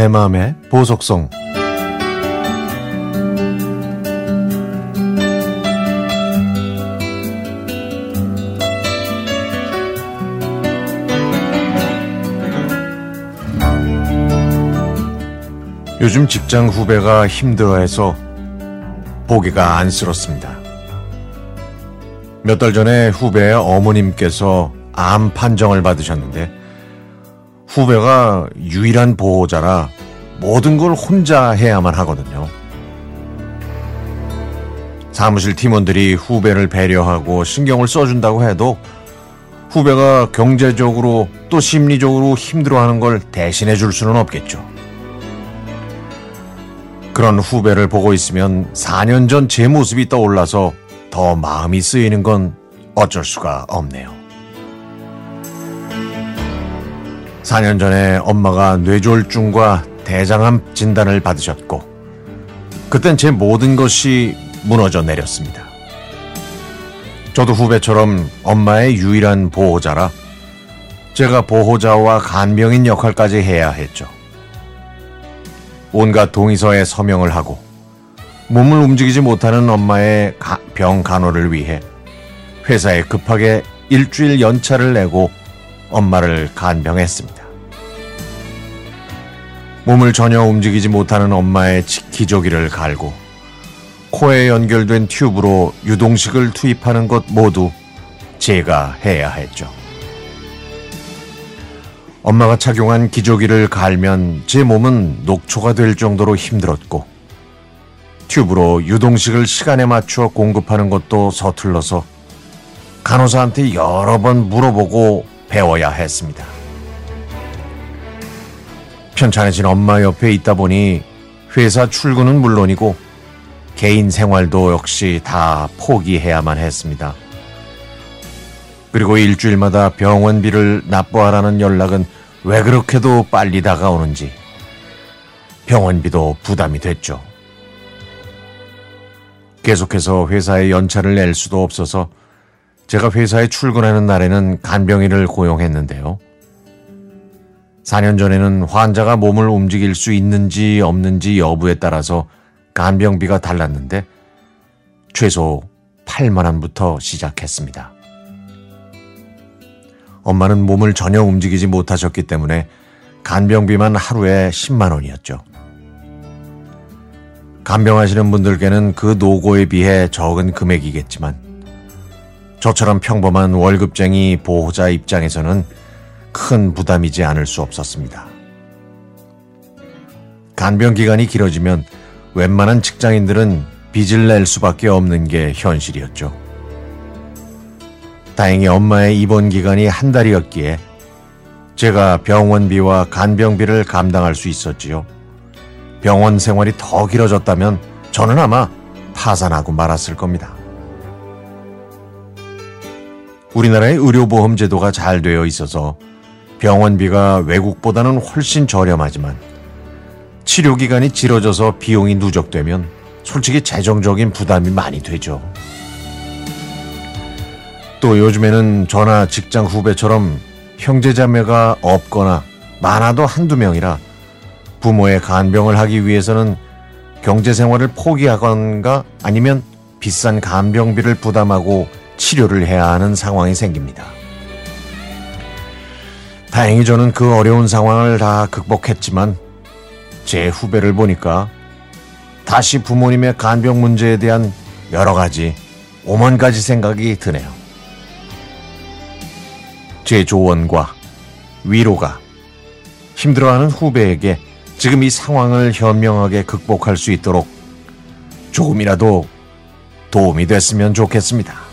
내 마음의 보석성 요즘 직장 후배가 힘들어해서 보기가 안쓰럽습니다. 몇 달 전에 후배의 어머님께서 암 판정을 받으셨는데 후배가 유일한 보호자라 모든 걸 혼자 해야만 하거든요. 사무실 팀원들이 후배를 배려하고 신경을 써준다고 해도 후배가 경제적으로 또 심리적으로 힘들어하는 걸 대신해 줄 수는 없겠죠. 그런 후배를 보고 있으면 4년 전 제 모습이 떠올라서 더 마음이 쓰이는 건 어쩔 수가 없네요. 4년 전에 엄마가 뇌졸중과 대장암 진단을 받으셨고, 그땐 제 모든 것이 무너져 내렸습니다. 저도 후배처럼 엄마의 유일한 보호자라 제가 보호자와 간병인 역할까지 해야 했죠. 온갖 동의서에 서명을 하고 몸을 움직이지 못하는 엄마의 병 간호를 위해 회사에 급하게 일주일 연차를 내고 엄마를 간병했습니다. 몸을 전혀 움직이지 못하는 엄마의 기저귀를 갈고 코에 연결된 튜브로 유동식을 투입하는 것 모두 제가 해야 했죠. 엄마가 착용한 기저귀를 갈면 제 몸은 녹초가 될 정도로 힘들었고 튜브로 유동식을 시간에 맞추어 공급하는 것도 서툴러서 간호사한테 여러 번 물어보고 배워야 했습니다. 편찮으신 엄마 옆에 있다 보니 회사 출근은 물론이고 개인 생활도 역시 다 포기해야만 했습니다. 그리고 일주일마다 병원비를 납부하라는 연락은 왜 그렇게도 빨리 다가오는지 병원비도 부담이 됐죠. 계속해서 회사에 연차를 낼 수도 없어서 제가 회사에 출근하는 날에는 간병인을 고용했는데요. 4년 전에는 환자가 몸을 움직일 수 있는지 없는지 여부에 따라서 간병비가 달랐는데 최소 8만 원부터 시작했습니다. 엄마는 몸을 전혀 움직이지 못하셨기 때문에 간병비만 하루에 10만 원이었죠. 간병하시는 분들께는 그 노고에 비해 적은 금액이겠지만 저처럼 평범한 월급쟁이 보호자 입장에서는 큰 부담이지 않을 수 없었습니다. 간병 기간이 길어지면 웬만한 직장인들은 빚을 낼 수밖에 없는 게 현실이었죠. 다행히 엄마의 입원 기간이 한 달이었기에 제가 병원비와 간병비를 감당할 수 있었지요. 병원 생활이 더 길어졌다면 저는 아마 파산하고 말았을 겁니다. 우리나라의 의료보험 제도가 잘 되어 있어서 병원비가 외국보다는 훨씬 저렴하지만 치료 기간이 길어져서 비용이 누적되면 솔직히 재정적인 부담이 많이 되죠. 또 요즘에는 저나 직장 후배처럼 형제자매가 없거나 많아도 한두 명이라 부모의 간병을 하기 위해서는 경제 생활을 포기하거나 아니면 비싼 간병비를 부담하고 치료를 해야 하는 상황이 생깁니다. 다행히 저는 그 어려운 상황을 다 극복했지만 제 후배를 보니까 다시 부모님의 간병 문제에 대한 여러 가지 오만 가지 생각이 드네요. 제 조언과 위로가 힘들어하는 후배에게 지금 이 상황을 현명하게 극복할 수 있도록 조금이라도 도움이 됐으면 좋겠습니다.